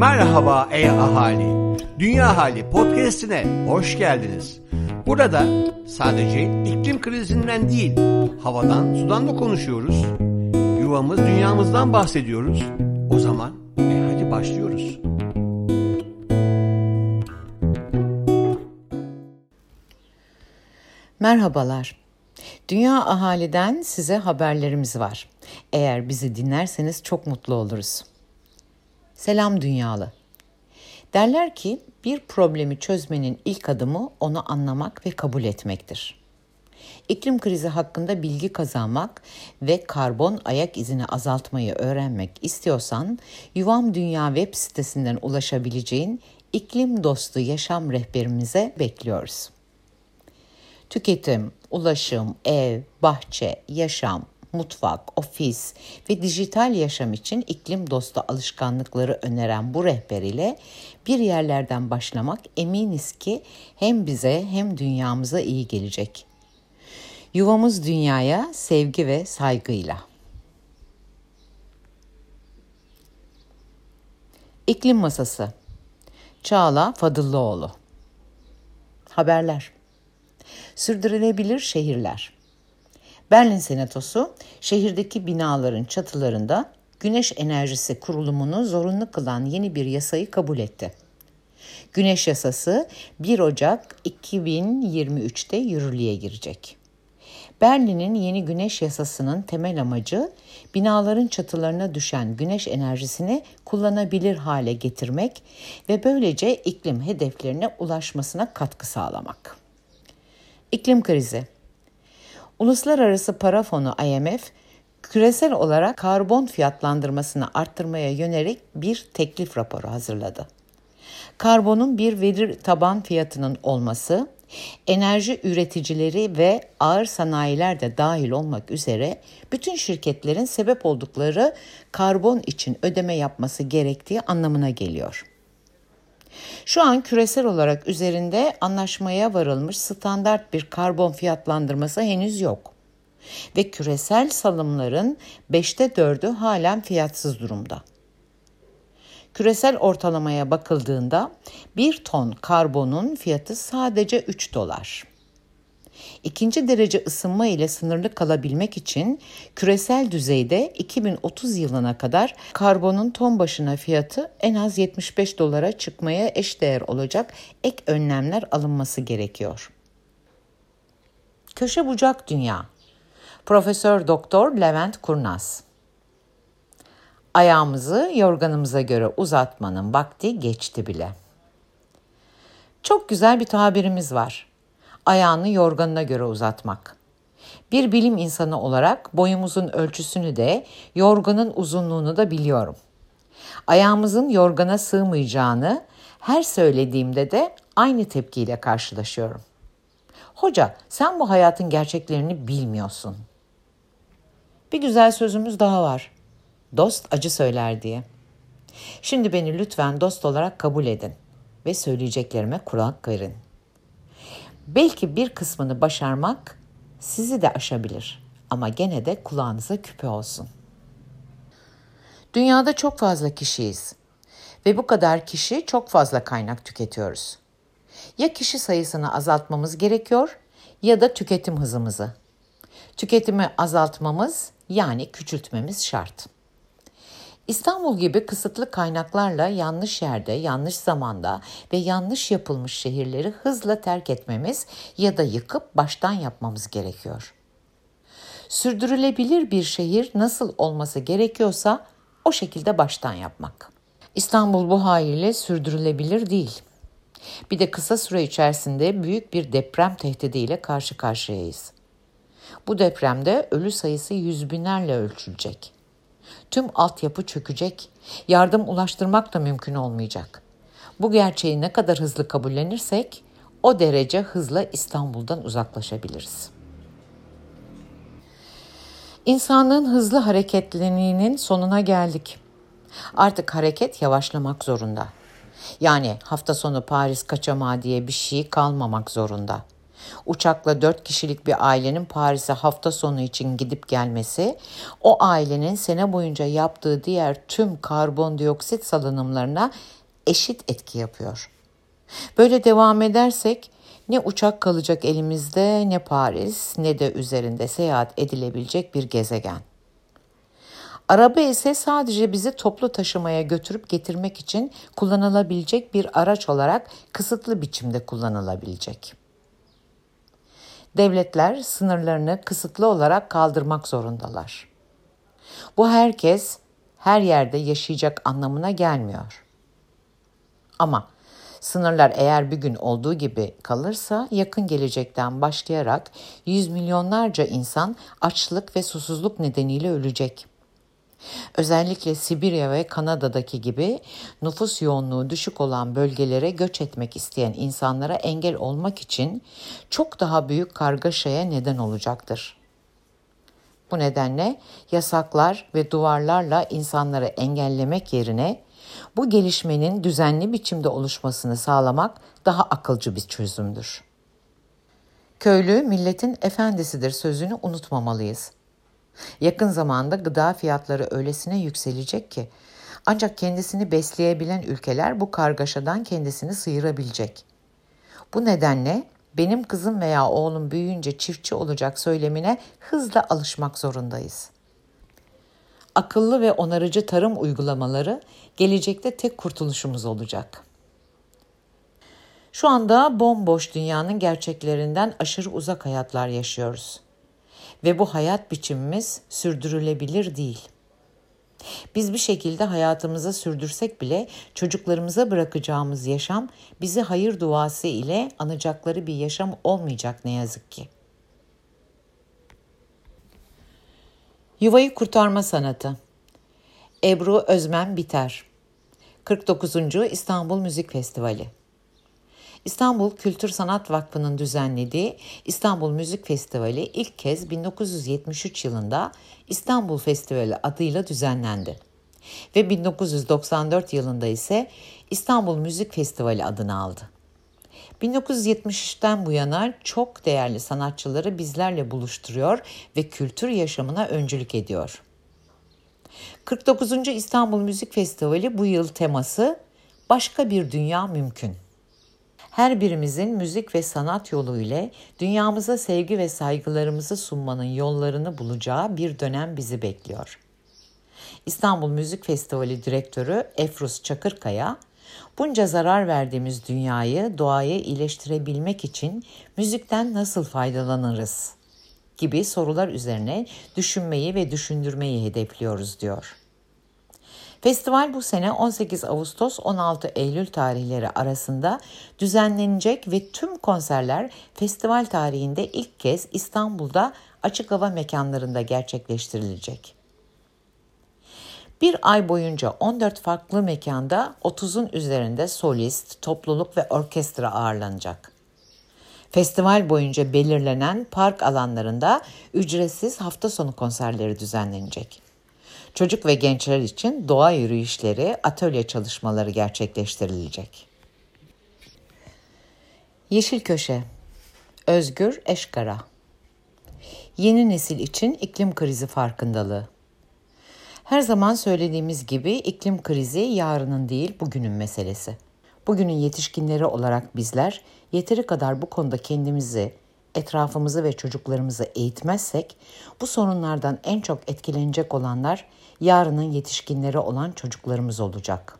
Merhaba ey ahali. Dünya Hali podcast'ine hoş geldiniz. Burada sadece iklim krizinden değil, havadan, sudan da konuşuyoruz. Yuvamız, dünyamızdan bahsediyoruz. O zaman e hadi başlıyoruz. Merhabalar. Dünya ahaliden size haberlerimiz var. Eğer bizi dinlerseniz çok mutlu oluruz. Selam dünyalı. Derler ki bir problemi çözmenin ilk adımı onu anlamak ve kabul etmektir. İklim krizi hakkında bilgi kazanmak ve karbon ayak izini azaltmayı öğrenmek istiyorsan Yuvam Dünya web sitesinden ulaşabileceğin iklim dostu yaşam rehberimize bekliyoruz. Tüketim, ulaşım, ev, bahçe, yaşam, mutfak, ofis ve dijital yaşam için iklim dostu alışkanlıkları öneren bu rehber ile bir yerlerden başlamak eminiz ki hem bize hem dünyamıza iyi gelecek. Yuvamız dünyaya sevgi ve saygıyla. İklim Masası Çağla Fadıllıoğlu Haberler Sürdürülebilir şehirler Berlin Senatosu şehirdeki binaların çatılarında güneş enerjisi kurulumunu zorunlu kılan yeni bir yasayı kabul etti. Güneş yasası 1 Ocak 2023'te yürürlüğe girecek. Berlin'in yeni güneş yasasının temel amacı binaların çatılarına düşen güneş enerjisini kullanabilir hale getirmek ve böylece iklim hedeflerine ulaşmasına katkı sağlamak. İklim krizi Uluslararası Para Fonu IMF küresel olarak karbon fiyatlandırmasını arttırmaya yönelik bir teklif raporu hazırladı. Karbonun bir veri taban fiyatının olması, enerji üreticileri ve ağır sanayiler de dahil olmak üzere bütün şirketlerin sebep oldukları karbon için ödeme yapması gerektiği anlamına geliyor. Şu an küresel olarak üzerinde anlaşmaya varılmış standart bir karbon fiyatlandırması henüz yok. Ve küresel salımların 5'te 4'ü halen fiyatsız durumda. Küresel ortalamaya bakıldığında 1 ton karbonun fiyatı sadece 3 dolar. İkinci derece ısınma ile sınırlı kalabilmek için küresel düzeyde 2030 yılına kadar karbonun ton başına fiyatı en az 75 dolara çıkmaya eşdeğer olacak ek önlemler alınması gerekiyor. Köşe bucak dünya. Profesör Doktor Levent Kurnaz. Ayağımızı yorganımıza göre uzatmanın vakti geçti bile. Çok güzel bir tabirimiz var ayağını yorganına göre uzatmak. Bir bilim insanı olarak boyumuzun ölçüsünü de yorganın uzunluğunu da biliyorum. Ayağımızın yorgana sığmayacağını her söylediğimde de aynı tepkiyle karşılaşıyorum. Hoca sen bu hayatın gerçeklerini bilmiyorsun. Bir güzel sözümüz daha var. Dost acı söyler diye. Şimdi beni lütfen dost olarak kabul edin ve söyleyeceklerime kulak verin.'' Belki bir kısmını başarmak sizi de aşabilir ama gene de kulağınıza küpe olsun. Dünyada çok fazla kişiyiz ve bu kadar kişi çok fazla kaynak tüketiyoruz. Ya kişi sayısını azaltmamız gerekiyor ya da tüketim hızımızı. Tüketimi azaltmamız yani küçültmemiz şart. İstanbul gibi kısıtlı kaynaklarla yanlış yerde, yanlış zamanda ve yanlış yapılmış şehirleri hızla terk etmemiz ya da yıkıp baştan yapmamız gerekiyor. Sürdürülebilir bir şehir nasıl olması gerekiyorsa o şekilde baştan yapmak. İstanbul bu haliyle sürdürülebilir değil. Bir de kısa süre içerisinde büyük bir deprem tehdidiyle karşı karşıyayız. Bu depremde ölü sayısı yüz binlerle ölçülecek tüm altyapı çökecek, yardım ulaştırmak da mümkün olmayacak. Bu gerçeği ne kadar hızlı kabullenirsek o derece hızla İstanbul'dan uzaklaşabiliriz. İnsanlığın hızlı hareketliliğinin sonuna geldik. Artık hareket yavaşlamak zorunda. Yani hafta sonu Paris kaçamağı diye bir şey kalmamak zorunda. Uçakla dört kişilik bir ailenin Paris'e hafta sonu için gidip gelmesi, o ailenin sene boyunca yaptığı diğer tüm karbondioksit salınımlarına eşit etki yapıyor. Böyle devam edersek ne uçak kalacak elimizde ne Paris ne de üzerinde seyahat edilebilecek bir gezegen. Araba ise sadece bizi toplu taşımaya götürüp getirmek için kullanılabilecek bir araç olarak kısıtlı biçimde kullanılabilecek. Devletler sınırlarını kısıtlı olarak kaldırmak zorundalar. Bu herkes her yerde yaşayacak anlamına gelmiyor. Ama Sınırlar eğer bir gün olduğu gibi kalırsa yakın gelecekten başlayarak yüz milyonlarca insan açlık ve susuzluk nedeniyle ölecek. Özellikle Sibirya ve Kanada'daki gibi nüfus yoğunluğu düşük olan bölgelere göç etmek isteyen insanlara engel olmak için çok daha büyük kargaşaya neden olacaktır. Bu nedenle yasaklar ve duvarlarla insanları engellemek yerine bu gelişmenin düzenli biçimde oluşmasını sağlamak daha akılcı bir çözümdür. Köylü milletin efendisidir sözünü unutmamalıyız. Yakın zamanda gıda fiyatları öylesine yükselecek ki ancak kendisini besleyebilen ülkeler bu kargaşadan kendisini sıyırabilecek. Bu nedenle benim kızım veya oğlum büyüyünce çiftçi olacak söylemine hızla alışmak zorundayız.'' akıllı ve onarıcı tarım uygulamaları gelecekte tek kurtuluşumuz olacak. Şu anda bomboş dünyanın gerçeklerinden aşırı uzak hayatlar yaşıyoruz. Ve bu hayat biçimimiz sürdürülebilir değil. Biz bir şekilde hayatımızı sürdürsek bile çocuklarımıza bırakacağımız yaşam bizi hayır duası ile anacakları bir yaşam olmayacak ne yazık ki. Yuvayı Kurtarma Sanatı Ebru Özmen Biter 49. İstanbul Müzik Festivali İstanbul Kültür Sanat Vakfı'nın düzenlediği İstanbul Müzik Festivali ilk kez 1973 yılında İstanbul Festivali adıyla düzenlendi. Ve 1994 yılında ise İstanbul Müzik Festivali adını aldı. 1973'ten bu yana çok değerli sanatçıları bizlerle buluşturuyor ve kültür yaşamına öncülük ediyor. 49. İstanbul Müzik Festivali bu yıl teması Başka bir Dünya Mümkün. Her birimizin müzik ve sanat yolu ile dünyamıza sevgi ve saygılarımızı sunmanın yollarını bulacağı bir dönem bizi bekliyor. İstanbul Müzik Festivali Direktörü Efrus Çakırkaya, Bunca zarar verdiğimiz dünyayı, doğayı iyileştirebilmek için müzikten nasıl faydalanırız? gibi sorular üzerine düşünmeyi ve düşündürmeyi hedefliyoruz diyor. Festival bu sene 18 Ağustos 16 Eylül tarihleri arasında düzenlenecek ve tüm konserler festival tarihinde ilk kez İstanbul'da açık hava mekanlarında gerçekleştirilecek. Bir ay boyunca 14 farklı mekanda 30'un üzerinde solist, topluluk ve orkestra ağırlanacak. Festival boyunca belirlenen park alanlarında ücretsiz hafta sonu konserleri düzenlenecek. Çocuk ve gençler için doğa yürüyüşleri, atölye çalışmaları gerçekleştirilecek. Yeşil Köşe Özgür Eşkara Yeni nesil için iklim krizi farkındalığı her zaman söylediğimiz gibi iklim krizi yarının değil bugünün meselesi. Bugünün yetişkinleri olarak bizler yeteri kadar bu konuda kendimizi, etrafımızı ve çocuklarımızı eğitmezsek bu sorunlardan en çok etkilenecek olanlar yarının yetişkinleri olan çocuklarımız olacak.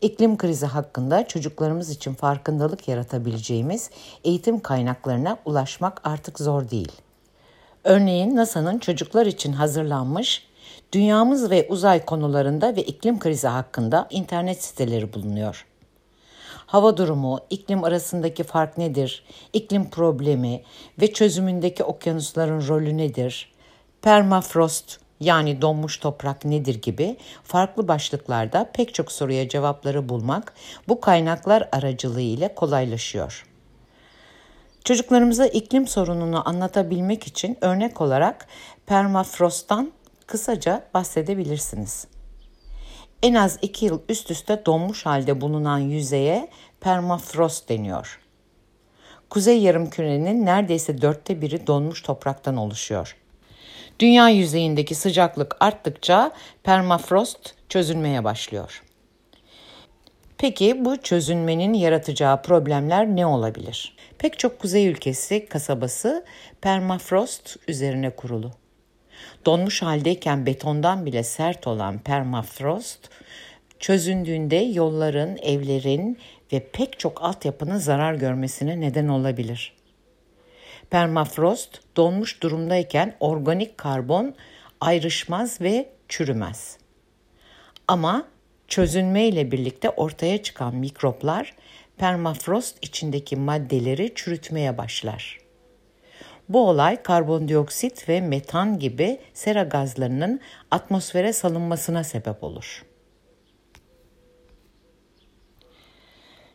İklim krizi hakkında çocuklarımız için farkındalık yaratabileceğimiz eğitim kaynaklarına ulaşmak artık zor değil. Örneğin NASA'nın çocuklar için hazırlanmış Dünyamız ve uzay konularında ve iklim krizi hakkında internet siteleri bulunuyor. Hava durumu, iklim arasındaki fark nedir? İklim problemi ve çözümündeki okyanusların rolü nedir? Permafrost yani donmuş toprak nedir gibi farklı başlıklarda pek çok soruya cevapları bulmak bu kaynaklar aracılığı ile kolaylaşıyor. Çocuklarımıza iklim sorununu anlatabilmek için örnek olarak permafrosttan kısaca bahsedebilirsiniz. En az iki yıl üst üste donmuş halde bulunan yüzeye permafrost deniyor. Kuzey yarımkürenin neredeyse dörtte biri donmuş topraktan oluşuyor. Dünya yüzeyindeki sıcaklık arttıkça permafrost çözülmeye başlıyor. Peki bu çözünmenin yaratacağı problemler ne olabilir? Pek çok kuzey ülkesi kasabası permafrost üzerine kurulu. Donmuş haldeyken betondan bile sert olan permafrost çözündüğünde yolların, evlerin ve pek çok altyapının zarar görmesine neden olabilir. Permafrost donmuş durumdayken organik karbon ayrışmaz ve çürümez. Ama çözünme ile birlikte ortaya çıkan mikroplar permafrost içindeki maddeleri çürütmeye başlar. Bu olay karbondioksit ve metan gibi sera gazlarının atmosfere salınmasına sebep olur.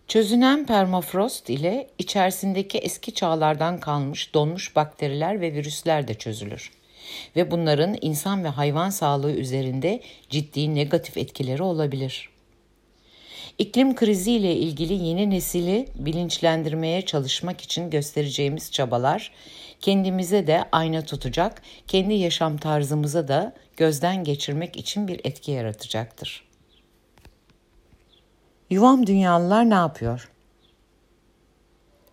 Çözünen permafrost ile içerisindeki eski çağlardan kalmış donmuş bakteriler ve virüsler de çözülür. Ve bunların insan ve hayvan sağlığı üzerinde ciddi negatif etkileri olabilir. İklim krizi ile ilgili yeni nesili bilinçlendirmeye çalışmak için göstereceğimiz çabalar kendimize de ayna tutacak, kendi yaşam tarzımıza da gözden geçirmek için bir etki yaratacaktır. Yuvam dünyalılar ne yapıyor?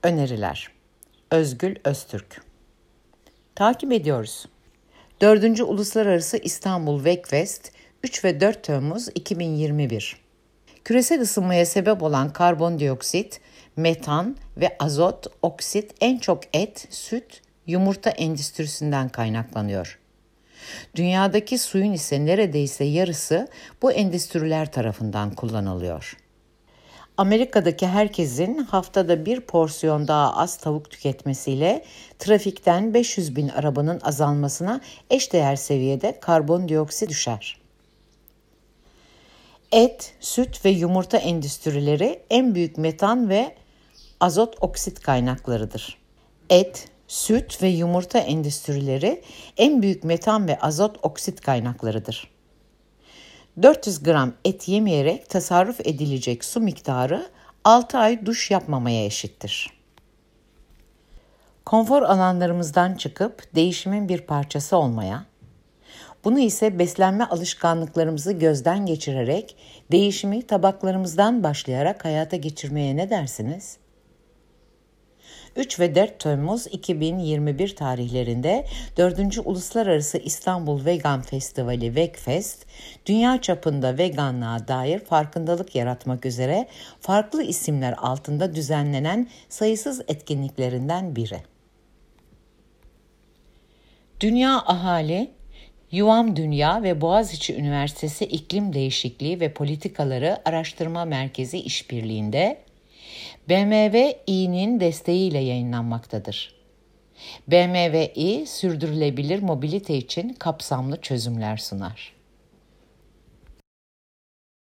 Öneriler. Özgül Öztürk. Takip ediyoruz. 4. Uluslararası İstanbul Wakefest 3 ve 4 Temmuz 2021. Küresel ısınmaya sebep olan karbondioksit, metan ve azot oksit en çok et, süt, yumurta endüstrisinden kaynaklanıyor. Dünyadaki suyun ise neredeyse yarısı bu endüstriler tarafından kullanılıyor. Amerika'daki herkesin haftada bir porsiyon daha az tavuk tüketmesiyle trafikten 500 bin arabanın azalmasına eşdeğer seviyede karbondioksit düşer. Et, süt ve yumurta endüstrileri en büyük metan ve azot oksit kaynaklarıdır. Et, süt ve yumurta endüstrileri en büyük metan ve azot oksit kaynaklarıdır. 400 gram et yemeyerek tasarruf edilecek su miktarı 6 ay duş yapmamaya eşittir. Konfor alanlarımızdan çıkıp değişimin bir parçası olmaya, bunu ise beslenme alışkanlıklarımızı gözden geçirerek değişimi tabaklarımızdan başlayarak hayata geçirmeye ne dersiniz? 3 ve 4 Temmuz 2021 tarihlerinde 4. Uluslararası İstanbul Vegan Festivali Vegfest, dünya çapında veganlığa dair farkındalık yaratmak üzere farklı isimler altında düzenlenen sayısız etkinliklerinden biri. Dünya Ahali, Yuvam Dünya ve Boğaziçi Üniversitesi İklim Değişikliği ve Politikaları Araştırma Merkezi işbirliğinde BMW i'nin desteğiyle yayınlanmaktadır. BMW i sürdürülebilir mobilite için kapsamlı çözümler sunar.